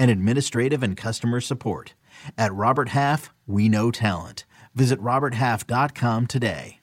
and administrative and customer support. At Robert Half, we know talent. Visit RobertHalf.com today.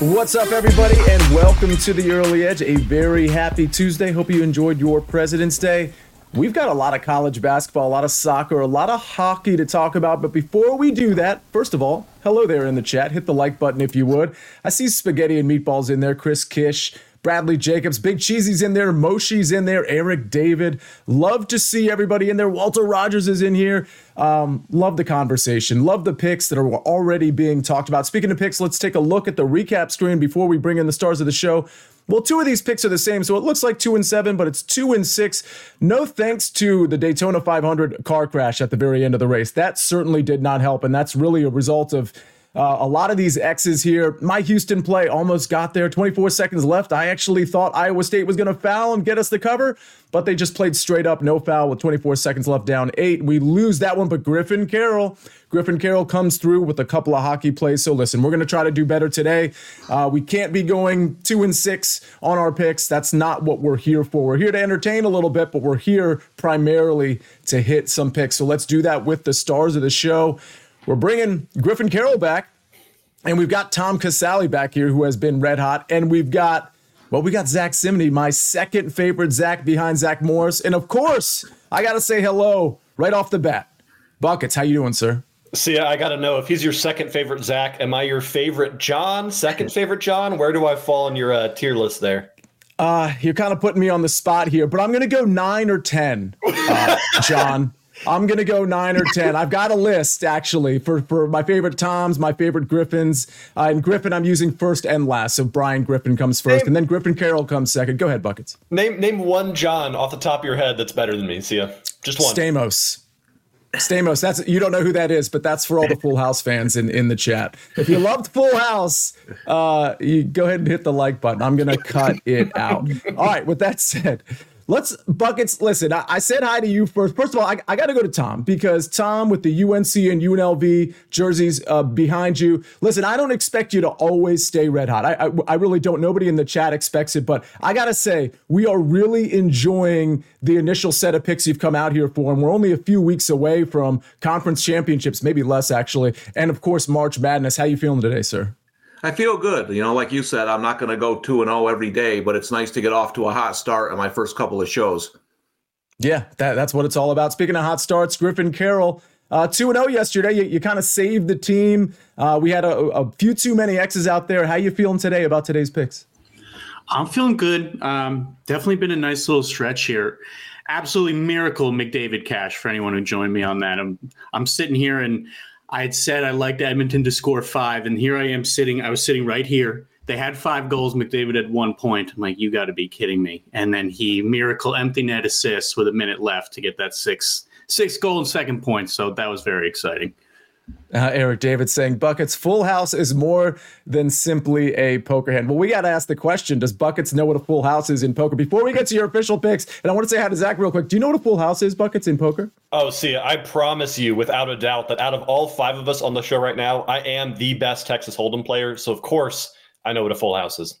What's up, everybody, and welcome to the Early Edge. A very happy Tuesday. Hope you enjoyed your President's Day. We've got a lot of college basketball, a lot of soccer, a lot of hockey to talk about. But before we do that, first of all, hello there in the chat. Hit the like button if you would. I see spaghetti and meatballs in there. Chris Kish, Bradley Jacobs, Big Cheesy's in there, Moshi's in there, Eric David. Love to see everybody in there. Walter Rogers is in here. Um, love the conversation. Love the picks that are already being talked about. Speaking of picks, let's take a look at the recap screen before we bring in the stars of the show. Well, two of these picks are the same, so it looks like two and seven, but it's two and six. No thanks to the Daytona 500 car crash at the very end of the race. That certainly did not help, and that's really a result of uh, a lot of these X's here. My Houston play almost got there. 24 seconds left. I actually thought Iowa State was going to foul and get us the cover, but they just played straight up, no foul with 24 seconds left, down eight. We lose that one, but Griffin Carroll, Griffin Carroll comes through with a couple of hockey plays. So listen, we're going to try to do better today. Uh, we can't be going two and six on our picks. That's not what we're here for. We're here to entertain a little bit, but we're here primarily to hit some picks. So let's do that with the stars of the show. We're bringing Griffin Carroll back, and we've got Tom Casale back here, who has been red hot, and we've got well, we got Zack Cimini, my second favorite Zach behind Zach Morris, and of course, I got to say hello right off the bat. Buckets, how you doing, sir? See, I got to know if he's your second favorite Zach. Am I your favorite John? Second favorite John? Where do I fall in your uh, tier list there? Uh, you're kind of putting me on the spot here, but I'm going to go nine or 10, uh, John. I'm gonna go nine or ten. I've got a list actually for for my favorite Toms, my favorite Griffins. Uh, and Griffin, I'm using first and last. So Brian Griffin comes first, name, and then Griffin Carroll comes second. Go ahead, buckets. Name name one John off the top of your head that's better than me. Sia. Just one. Stamos. Stamos, that's you don't know who that is, but that's for all the Full House fans in, in the chat. If you loved Full House, uh, you go ahead and hit the like button. I'm gonna cut it out. All right. With that said, Let's buckets. Listen, I, I, said hi to you first. First of all, I, I got to go to Tom because Tom with the UNC and UNLV jerseys uh, behind you. Listen, I don't expect you to always stay red hot. I, I, I really don't. Nobody in the chat expects it, but I got to say we are really enjoying the initial set of picks you've come out here for, and we're only a few weeks away from conference championships, maybe less actually, and of course March Madness. How you feeling today, sir? I feel good. You know, like you said, I'm not going to go 2 and 0 every day, but it's nice to get off to a hot start on my first couple of shows. Yeah, that, that's what it's all about. Speaking of hot starts, Griffin Carroll, uh, 2 0 yesterday. You, you kind of saved the team. Uh, we had a, a, few too many X's out there. How you feeling today about today's picks? I'm feeling good. Um, definitely been a nice little stretch here. Absolutely miracle McDavid cash for anyone who joined me on that. I'm I'm sitting here and I had said I liked Edmonton to score five, and here I am sitting. I was sitting right here. They had five goals. McDavid had one point. I'm like, you got to be kidding me! And then he miracle empty net assists with a minute left to get that six six goal and second point. So that was very exciting. Uh, Eric David saying Buckets Full House is more than simply a poker hand. Well, we got to ask the question Does Buckets know what a full house is in poker? Before we get to your official picks, and I want to say hi to Zach real quick. Do you know what a full house is, Buckets, in poker? Oh, see, I promise you without a doubt that out of all five of us on the show right now, I am the best Texas Hold'em player. So, of course, I know what a full house is.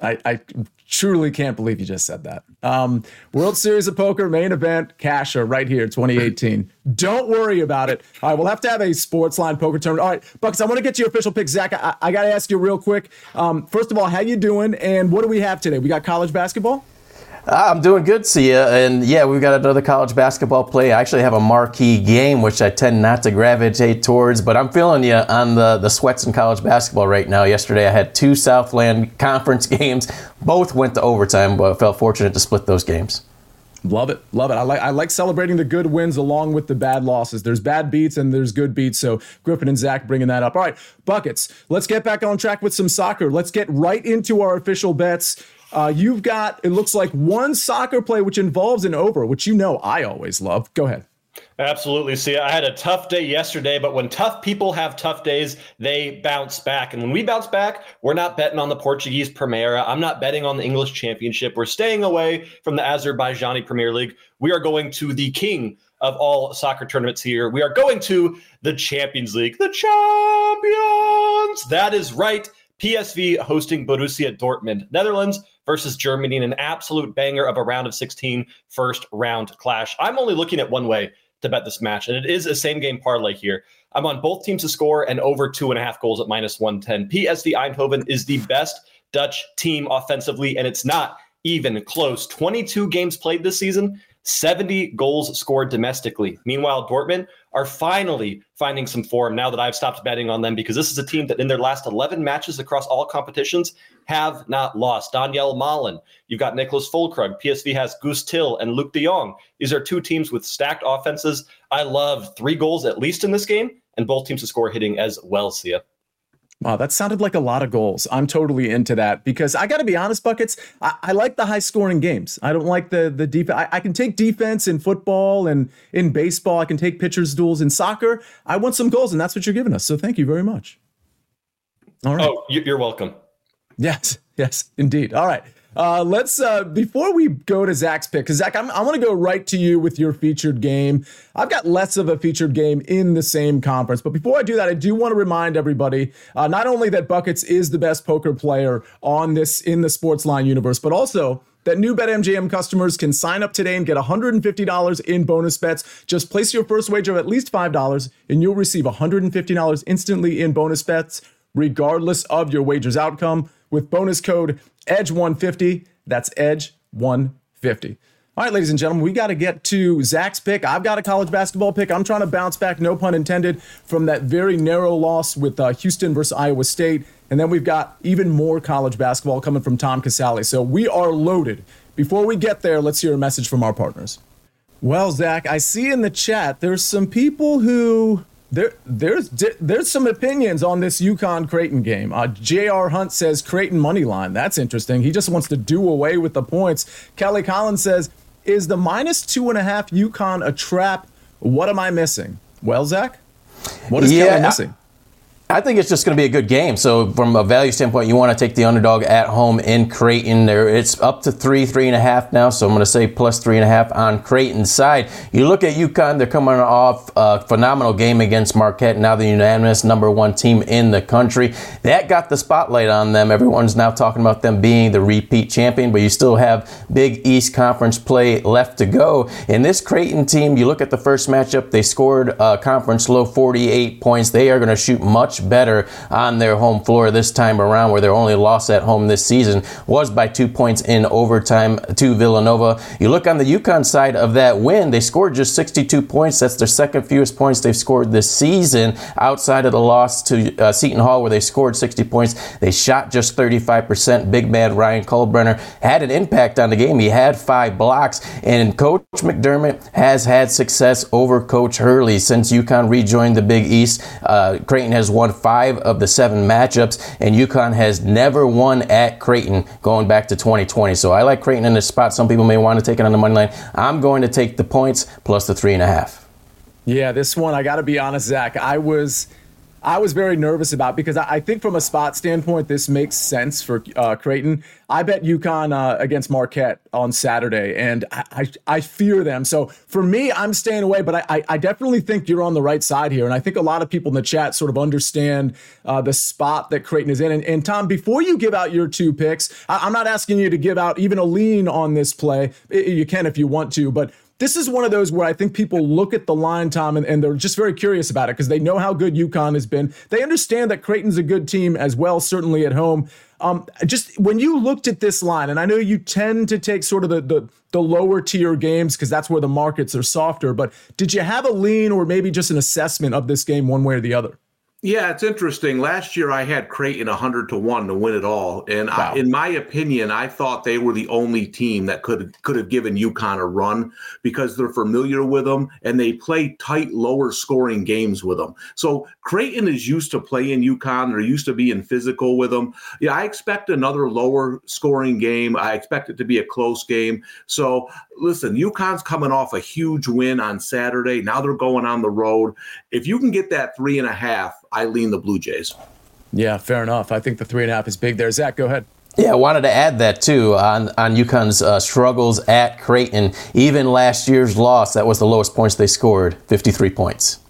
I, I truly can't believe you just said that. Um, World Series of Poker main event, Casher, right here, 2018. Don't worry about it. All right, we'll have to have a SportsLine poker tournament. All right, Bucks, I want to get to your official pick. Zach, I, I got to ask you real quick. Um, first of all, how you doing? And what do we have today? We got college basketball? Ah, I'm doing good, Sia. And yeah, we've got another college basketball play. I actually have a marquee game, which I tend not to gravitate towards, but I'm feeling you on the, the sweats in college basketball right now. Yesterday, I had two Southland Conference games. Both went to overtime, but I felt fortunate to split those games. Love it, love it. I like I like celebrating the good wins along with the bad losses. There's bad beats and there's good beats. So Griffin and Zach bringing that up. All right, buckets. Let's get back on track with some soccer. Let's get right into our official bets. Uh, you've got it looks like one soccer play which involves an over, which you know I always love. Go ahead. Absolutely. See, I had a tough day yesterday, but when tough people have tough days, they bounce back. And when we bounce back, we're not betting on the Portuguese Primera. I'm not betting on the English Championship. We're staying away from the Azerbaijani Premier League. We are going to the king of all soccer tournaments here. We are going to the Champions League. The champions. That is right. PSV hosting Borussia Dortmund, Netherlands versus Germany in an absolute banger of a round of 16 first round clash. I'm only looking at one way to bet this match, and it is a same game parlay here. I'm on both teams to score and over two and a half goals at minus 110. PSV Eindhoven is the best Dutch team offensively, and it's not even close. 22 games played this season, 70 goals scored domestically. Meanwhile, Dortmund are finally finding some form now that I've stopped betting on them because this is a team that in their last 11 matches across all competitions have not lost. Donyell Malen, you've got Nicholas Füllkrug. PSV has Guus Til and Luuk de Jong. These are two teams with stacked offenses. I love three goals at least in this game, and both teams to score hitting as well, Sia. Wow, that sounded like a lot of goals. I'm totally into that because I got to be honest, buckets. I, I, like the high scoring games. I don't like the the defense. I, I, can take defense in football and in baseball. I can take pitchers duels in soccer. I want some goals, and that's what you're giving us. So thank you very much. All right. Oh, you're welcome. Yes, yes, indeed. All right. Uh, let's uh, before we go to Zach's pick, because Zach, I'm, I want to go right to you with your featured game. I've got less of a featured game in the same conference, but before I do that, I do want to remind everybody uh, not only that Buckets is the best poker player on this in the SportsLine universe, but also that new BetMGM customers can sign up today and get $150 in bonus bets. Just place your first wager of at least $5 and you'll receive $150 instantly in bonus bets, regardless of your wager's outcome, with bonus code EDGE150. That's EDGE150. All right, ladies and gentlemen, we got to get to Zach's pick. I've got a college basketball pick. I'm trying to bounce back, no pun intended, from that very narrow loss with uh, Houston versus Iowa State. And then we've got even more college basketball coming from Tom Casale. So we are loaded. Before we get there, let's hear a message from our partners. Well, Zach, I see in the chat there's some people who there, there's there's some opinions on this UConn Creighton game. Uh, J.R. Hunt says Creighton money line. That's interesting. He just wants to do away with the points. Kelly Collins says, "Is the minus two and a half UConn a trap? What am I missing?" Well, Zach, what is yeah, Kelly missing? I think it's just going to be a good game. So, from a value standpoint, you want to take the underdog at home in Creighton. There, it's up to three, three and a half now. So, I'm going to say plus three and a half on Creighton's side. You look at UConn; they're coming off a phenomenal game against Marquette. Now, the unanimous number one team in the country. That got the spotlight on them. Everyone's now talking about them being the repeat champion. But you still have Big East Conference play left to go. In this Creighton team, you look at the first matchup; they scored a conference low 48 points. They are going to shoot much better on their home floor this time around, where their only loss at home this season was by two points in overtime to Villanova. You look on the UConn side of that win, they scored just 62 points. That's their second fewest points they've scored this season outside of the loss to uh, Seton Hall, where they scored 60 points. They shot just 35%. Big man Ryan Kalkbrenner had an impact on the game. He had five blocks, and Coach McDermott has had success over Coach Hurley since UConn rejoined the Big East. Uh, Creighton has won won five of the seven matchups, and UConn has never won at Creighton going back to 2020. So I like Creighton in this spot. Some people may want to take it on the money line. I'm going to take the points plus the three and a half. Yeah, this one, I got to be honest, Zach. I was I was very nervous about because I, think from a spot standpoint, this makes sense for uh, Creighton. I bet UConn uh, against Marquette on Saturday, and I, I, I, fear them. So for me, I'm staying away, but I, I, definitely think you're on the right side here. And I think a lot of people in the chat sort of understand uh, the spot that Creighton is in. And, and, Tom, before you give out your two picks, I, I'm not asking you to give out even a lean on this play. You can if you want to, but this is one of those where I think people look at the line, Tom, and, and they're just very curious about it because they know how good UConn has been. They understand that Creighton's a good team as well, certainly at home. Um, just when you looked at this line, and I know you tend to take sort of the the, the lower tier games because that's where the markets are softer. But did you have a lean or maybe just an assessment of this game one way or the other? Yeah, it's interesting. Last year I had Creighton 100 to 1 to win it all. And wow. I, in my opinion, I thought they were the only team that could could have given UConn a run because they're familiar with them and they play tight lower scoring games with them. So Creighton is used to playing UConn, they're used to being physical with them. Yeah, I expect another lower scoring game. I expect it to be a close game. So listen, UConn's coming off a huge win on Saturday. Now they're going on the road. If you can get that three and a half I lean the Bluejays. Yeah, fair enough. I think the three and a half is big there. Zach, go ahead. Yeah, I wanted to add that too on, on UConn's uh, struggles at Creighton. Even last year's loss, that was the lowest points they scored 53 points.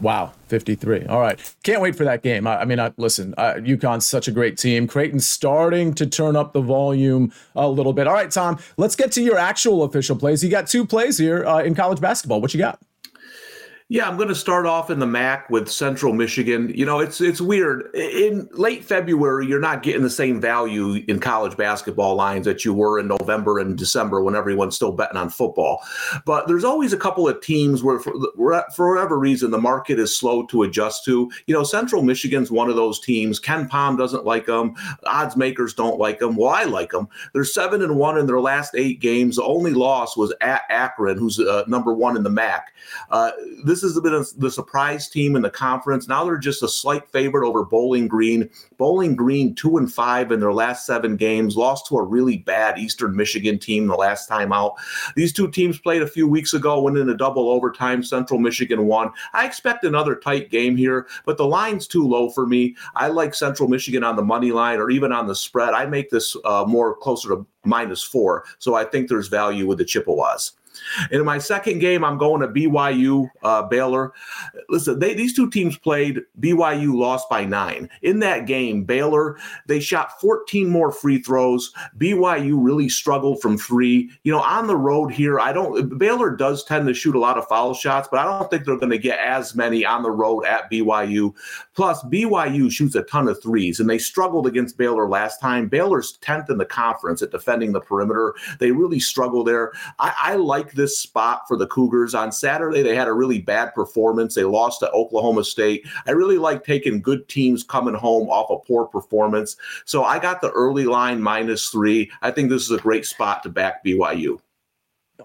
Wow, 53. All right. Can't wait for that game. I, I mean, I, listen, uh, UConn's such a great team. Creighton's starting to turn up the volume a little bit. All right, Tom, let's get to your actual official plays. You got two plays here uh, in college basketball. What you got? Yeah, I'm going to start off in the MAC with Central Michigan. You know, it's it's weird. In late February, you're not getting the same value in college basketball lines that you were in November and December when everyone's still betting on football. But there's always a couple of teams where, for, for whatever reason, the market is slow to adjust to. You know, Central Michigan's one of those teams. KenPom doesn't like them. Odds makers don't like them. Well, I like them. They're seven and one in their last eight games. The only loss was at Akron, who's uh, number one in the MAC. Uh, this this has been the surprise team in the conference. Now they're just a slight favorite over Bowling Green. Bowling Green two and five in their last seven games, lost to a really bad Eastern Michigan team the last time out. These two teams played a few weeks ago, went in a double overtime. Central Michigan won. I expect another tight game here, but the line's too low for me. I like Central Michigan on the money line or even on the spread. I make this uh, more closer to minus four. So I think there's value with the Chippewas. In my second game, I'm going to BYU uh, Baylor. Listen, they, these two teams played. BYU lost by nine. In that game, Baylor they shot 14 more free throws. BYU really struggled from three. You know, on the road here, I don't. Baylor does tend to shoot a lot of foul shots, but I don't think they're going to get as many on the road at BYU. Plus, BYU shoots a ton of threes, and they struggled against Baylor last time. Baylor's 10th in the conference at defending the perimeter. They really struggle there. I, I like this spot for the Cougars. On Saturday, they had a really bad performance. They lost to Oklahoma State. I really like taking good teams coming home off a poor performance. So I got the early line minus three. I think this is a great spot to back BYU.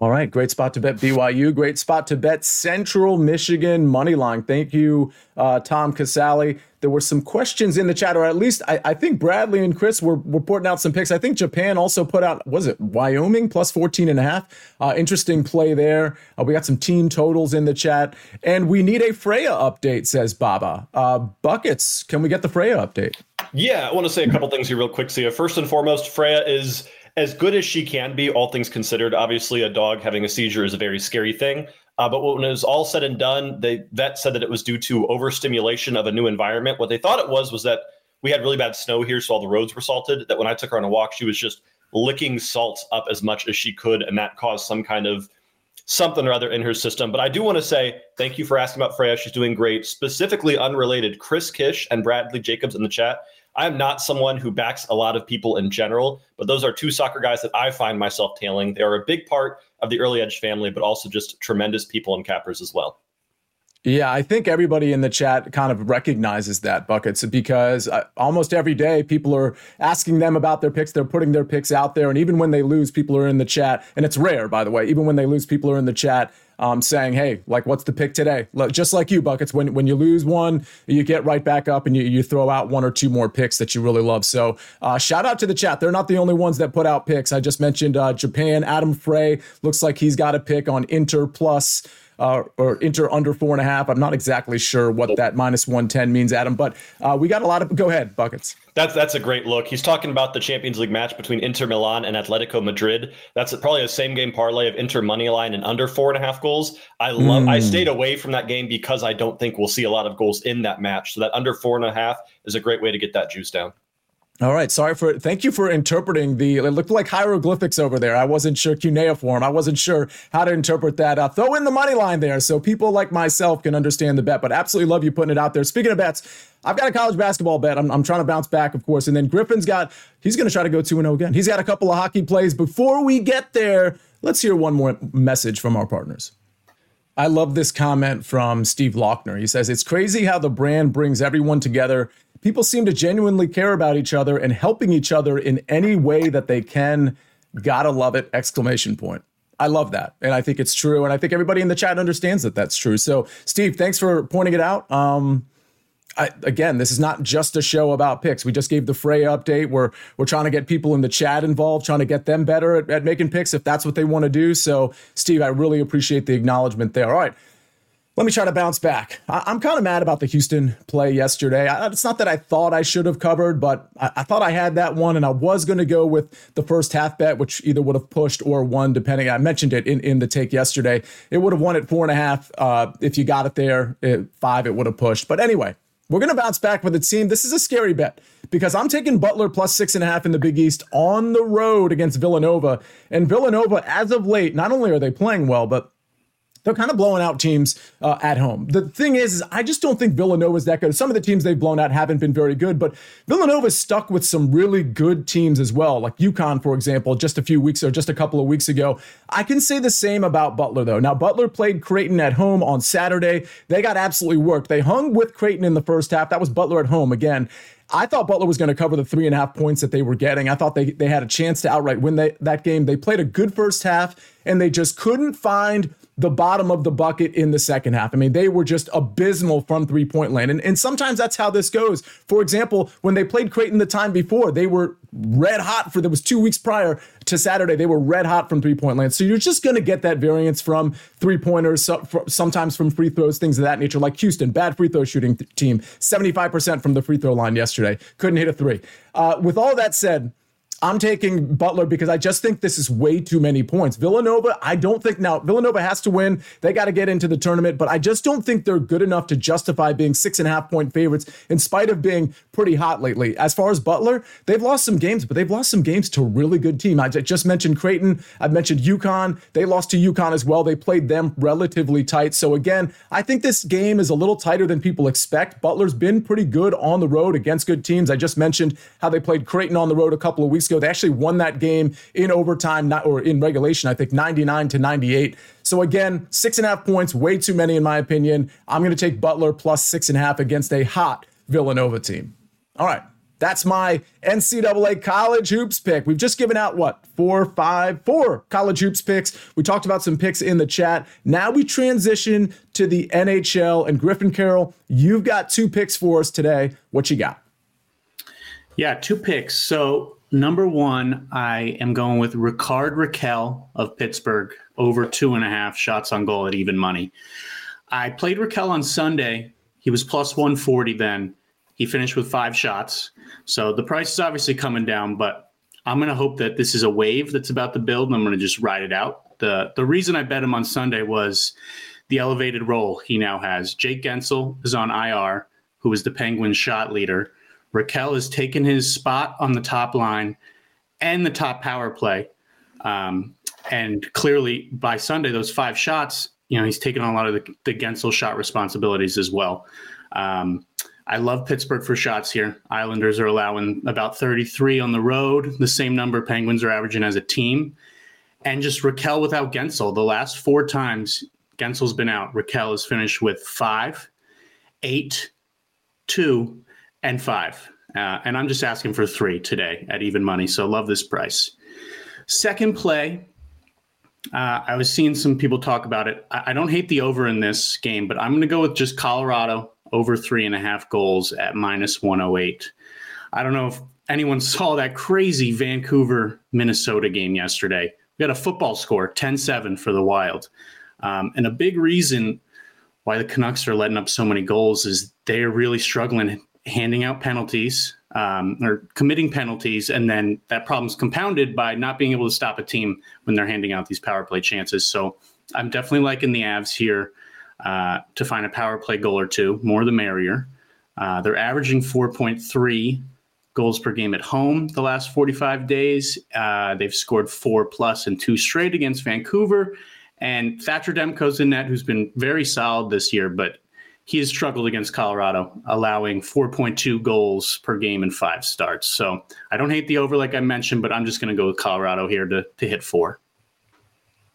All right, great spot to bet BYU. Great spot to bet Central Michigan money line. Thank you, uh, Tom Casale. There were some questions in the chat, or at least I, I, think Bradley and Chris were, putting out some picks. I think Japan also put out, was it Wyoming plus 14 and a half? Uh, interesting play there. Uh, we got some team totals in the chat. And we need a Freya update, says Baba. Uh, buckets, can we get the Freya update? Yeah, I want to say a couple things here real quick, Sia. First and foremost, Freya is as good as she can be, all things considered. Obviously, a dog having a seizure is a very scary thing. Uh, but when it was all said and done, the vet said that it was due to overstimulation of a new environment. What they thought it was was that we had really bad snow here, so all the roads were salted. That when I took her on a walk, she was just licking salts up as much as she could, and that caused some kind of something or other in her system. But I do want to say thank you for asking about Freya. She's doing great. Specifically, unrelated, Chris Kish and Bradley Jacobs in the chat I'm not someone who backs a lot of people in general, but those are two soccer guys that I find myself tailing. They are a big part of the early edge family, but also just tremendous people and cappers as well. Yeah, I think everybody in the chat kind of recognizes that buckets because uh, almost every day people are asking them about their picks. They're putting their picks out there, and even when they lose, people are in the chat. And it's rare, by the way. Even when they lose, people are in the chat um, saying, "Hey, like, what's the pick today?" Just like you, buckets. When when you lose one, you get right back up and you you throw out one or two more picks that you really love. So uh, shout out to the chat. They're not the only ones that put out picks. I just mentioned uh, Japan. Adam Frey looks like he's got a pick on Inter plus uh, or Inter under four and a half. I'm not exactly sure what that minus 110 means, Adam, but uh, we got a lot of. Go ahead, buckets. That's that's a great look. He's talking about the Champions League match between Inter Milan and Atletico Madrid. That's probably a same game parlay of Inter money line and under four and a half goals. I love. Mm. I stayed away from that game because I don't think we'll see a lot of goals in that match. So that under four and a half is a great way to get that juice down. All right. Sorry for. Thank you for interpreting the. It looked like hieroglyphics over there. I wasn't sure cuneiform. I wasn't sure how to interpret that. Uh, throw in the money line there so people like myself can understand the bet. But absolutely love you putting it out there. Speaking of bets, I've got a college basketball bet. I'm, I'm trying to bounce back, of course. And then Griffin's got. He's going to try to go two and zero again. He's got a couple of hockey plays. Before we get there, let's hear one more message from our partners. I love this comment from Steve Lochner. He says, It's crazy how the brand brings everyone together people seem to genuinely care about each other and helping each other in any way that they can. Gotta love it! Exclamation point. I love that. And I think it's true. And I think everybody in the chat understands that that's true. So, Steve, thanks for pointing it out. Um, I, again, this is not just a show about picks. We just gave the Frey update. We're we're trying to get people in the chat involved, trying to get them better at, at making picks if that's what they want to do. So, Steve, I really appreciate the acknowledgement there. All right, let me try to bounce back. I, am kind of mad about the Houston play yesterday. I, it's not that I thought I should have covered, but I, I thought I had that one, and I was going to go with the first half bet, which either would have pushed or won, depending. I mentioned it in, in the take yesterday. It would have won at four and a half. Uh, if you got it there, at five, it would have pushed. But anyway, we're going to bounce back with a team. This is a scary bet because I'm taking Butler plus six and a half in the Big East on the road against Villanova. And Villanova, as of late, not only are they playing well, but they're kind of blowing out teams uh, at home. The thing is, is, I just don't think Villanova is that good. Some of the teams they've blown out haven't been very good, but Villanova's stuck with some really good teams as well, like UConn, for example, just a few weeks or just a couple of weeks ago. I can say the same about Butler, though. Now, Butler played Creighton at home on Saturday. They got absolutely worked. They hung with Creighton in the first half. That was Butler at home again. I thought Butler was going to cover the three and a half points that they were getting. I thought they, they had a chance to outright win they, that game. They played a good first half, and they just couldn't find the bottom of the bucket in the second half. I mean, they were just abysmal from three point land. And, and sometimes that's how this goes. For example, when they played Creighton the time before, they were red hot for, there was two weeks prior to Saturday, they were red hot from three point land. So you're just going to get that variance from three pointers, sometimes from free throws, things of that nature, like Houston, bad free throw shooting team, 75% from the free throw line yesterday, couldn't hit a three. Uh, with all that said, I'm taking Butler because I just think this is way too many points. Villanova, I don't think now Villanova has to win. They got to get into the tournament, but I just don't think they're good enough to justify being six and a half point favorites in spite of being pretty hot lately. As far as Butler, they've lost some games, but they've lost some games to really good team. I just mentioned Creighton. I've mentioned UConn. They lost to UConn as well. They played them relatively tight. So again, I think this game is a little tighter than people expect. Butler's been pretty good on the road against good teams. I just mentioned how they played Creighton on the road a couple of weeks ago. They actually won that game in overtime, or in regulation, I think 99 to 98. So again, six and a half points, way too many in my opinion. I'm going to take Butler plus six and a half against a hot Villanova team. All right. That's my NCAA college hoops pick. We've just given out what, four, five, four college hoops picks. We talked about some picks in the chat. Now we transition to the NHL. And Griffin Carroll, you've got two picks for us today. What you got? Yeah, two picks. So Number one, I am going with Rickard Rakell of Pittsburgh over two and a half shots on goal at even money. I played Rakell on Sunday. He was plus 140 then. He finished with five shots. So the price is obviously coming down, but I'm going to hope that this is a wave that's about to build and I'm going to just ride it out. The, the reason I bet him on Sunday was the elevated role he now has. Jake Guentzel is on IR, who is the Penguins shot leader. Rakell has taken his spot on the top line and the top power play. Um, and clearly by Sunday, those five shots, you know, he's taken on a lot of the, the Guentzel shot responsibilities as well. Um, I love Pittsburgh for shots here. Islanders are allowing about 33 on the road, the same number Penguins are averaging as a team. And just Rakell without Guentzel, The last four times Guentzel's been out, Rakell has finished with five, eight, two, and five. Uh, and I'm just asking for three today at even money. So love this price. Second play, uh, I was seeing some people talk about it. I, I don't hate the over in this game, but I'm going to go with just Colorado over three and a half goals at minus 108. I don't know if anyone saw that crazy Vancouver Minnesota game yesterday. We had a football score 10 7 for the Wild. Um, and a big reason why the Canucks are letting up so many goals is they're really struggling handing out penalties um, or committing penalties, and then that problem's compounded by not being able to stop a team when they're handing out these power play chances. So I'm definitely liking the Avs here uh, to find a power play goal or two, more the merrier. Uh, they're averaging 4.3 goals per game at home the last 45 days. Uh, they've scored four plus and two straight against Vancouver. And Thatcher Demko's in net, who's been very solid this year, but he has struggled against Colorado, allowing 4.2 goals per game in five starts. So I don't hate the over, like I mentioned, but I'm just going to go with Colorado here to, to hit four.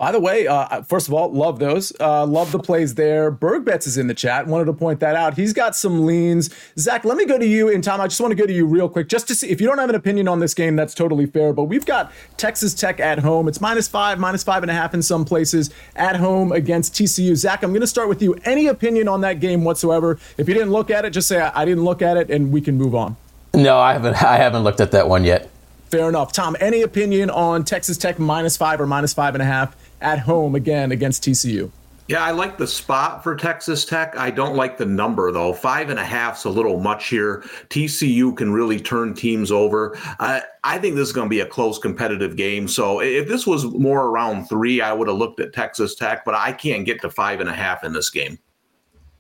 By the way, uh, first of all, love those. Uh, love the plays there. Bergbets is in the chat. Wanted to point that out. He's got some leans. Zach, let me go to you. And Tom, I just want to go to you real quick just to see if you don't have an opinion on this game, that's totally fair. But we've got Texas Tech at home. It's minus five, minus five and a half in some places at home against TCU. Zach, I'm going to start with you. Any opinion on that game whatsoever? If you didn't look at it, just say I didn't look at it, and we can move on. No, I haven't. I haven't looked at that one yet. Fair enough. Tom, any opinion on Texas Tech minus five or minus five and a half at home again against TCU. Yeah, I like the spot for Texas Tech. I don't like the number though. Five and a half's a little much here. TCU can really turn teams over. Uh, I think this is going to be a close competitive game. So if this was more around three, I would have looked at Texas Tech, but I can't get to five and a half in this game.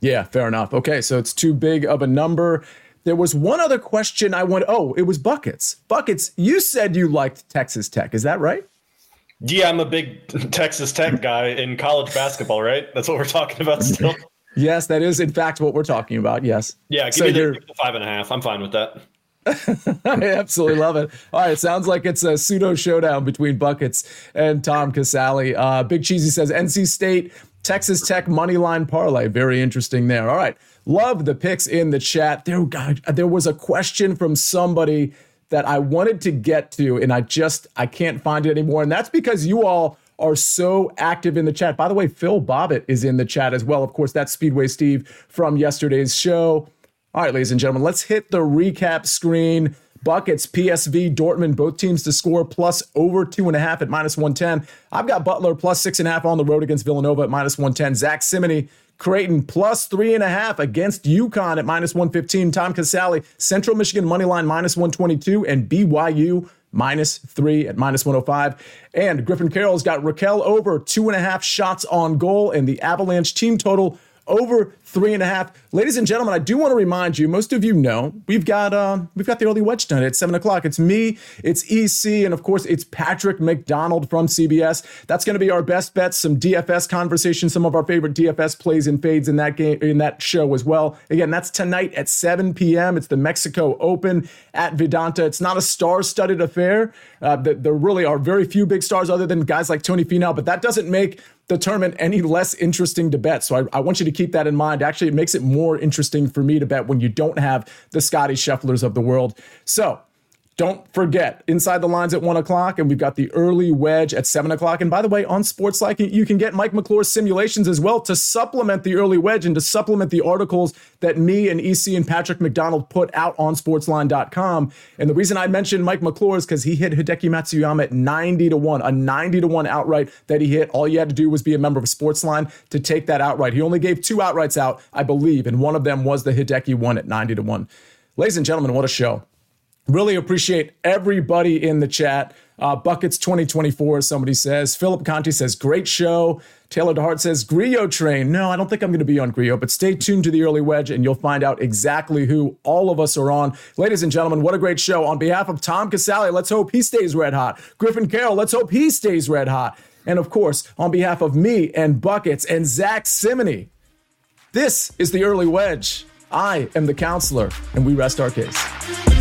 Yeah, fair enough. Okay, so it's too big of a number. There was one other question I want. Oh, it was buckets. Buckets. You said you liked Texas Tech. Is that right? Yeah, I'm a big Texas Tech guy in college basketball, right? That's what we're talking about still. yes, that is in fact what we're talking about. Yes. Yeah, give so me the five and a half. I'm fine with that. I absolutely love it. All right, sounds like it's a pseudo showdown between Buckets and Tom Casale. Uh, Big Cheesy says NC State, Texas Tech money line parlay. Very interesting there. All right, love the picks in the chat. There, God, there was a question from somebody that I wanted to get to, and I just I can't find it anymore. And that's because you all are so active in the chat. By the way, Phil Bobbitt is in the chat as well. Of course, that's Speedway Steve from yesterday's show. All right, ladies and gentlemen, let's hit the recap screen. Buckets, PSV, Dortmund, both teams to score plus over two and a half at minus 110. I've got Butler plus six and a half on the road against Villanova at minus 110. Zack Cimini Creighton plus three and a half against UConn at minus 115. Tom Casale, Central Michigan money line minus 122, and BYU minus three at minus 105. And Griffin Carroll's got Rakell over two and a half shots on goal, and the Avalanche team total over three and a half. Ladies and gentlemen, I do want to remind you, most of you know, we've got uh, we've got the early wedge tonight at seven o'clock. It's me, it's EC, and of course it's Patrick McDonald from CBS. That's going to be our best bets, some DFS conversation, some of our favorite DFS plays and fades in that game in that show as well. Again, that's tonight at 7 p.m. It's the Mexico Open at Vidanta. It's not a star-studded affair. Uh, there really are very few big stars other than guys like Tony Finau, but that doesn't make tournament any less interesting to bet. So I, I, want you to keep that in mind. Actually, it makes it more interesting for me to bet when you don't have the Scottie Schefflers of the world. So don't forget, inside the lines at one o'clock, and we've got the early wedge at seven o'clock. And by the way, on Sportsline, you can get Mike McClure's simulations as well to supplement the early wedge and to supplement the articles that me and EC and Patrick McDonald put out on sportsline.com. And the reason I mentioned Mike McClure is because he hit Hideki Matsuyama at 90 to 1, a 90 to 1 outright that he hit. All you had to do was be a member of Sportsline to take that outright. He only gave two outrights out, I believe, and one of them was the Hideki one at 90 to 1. Ladies and gentlemen, what a show. Really appreciate everybody in the chat. Uh, Buckets 2024, somebody says. Philip Conti says, great show. Taylor DeHart says, Grillo train. No, I don't think I'm going to be on Grillo, but stay tuned to the early wedge and you'll find out exactly who all of us are on. Ladies and gentlemen, what a great show. On behalf of Tom Casale, let's hope he stays red hot. Griffin Carroll, let's hope he stays red hot. And of course, on behalf of me and Buckets and Zack Cimini, this is the early wedge. I am the counselor, and we rest our case.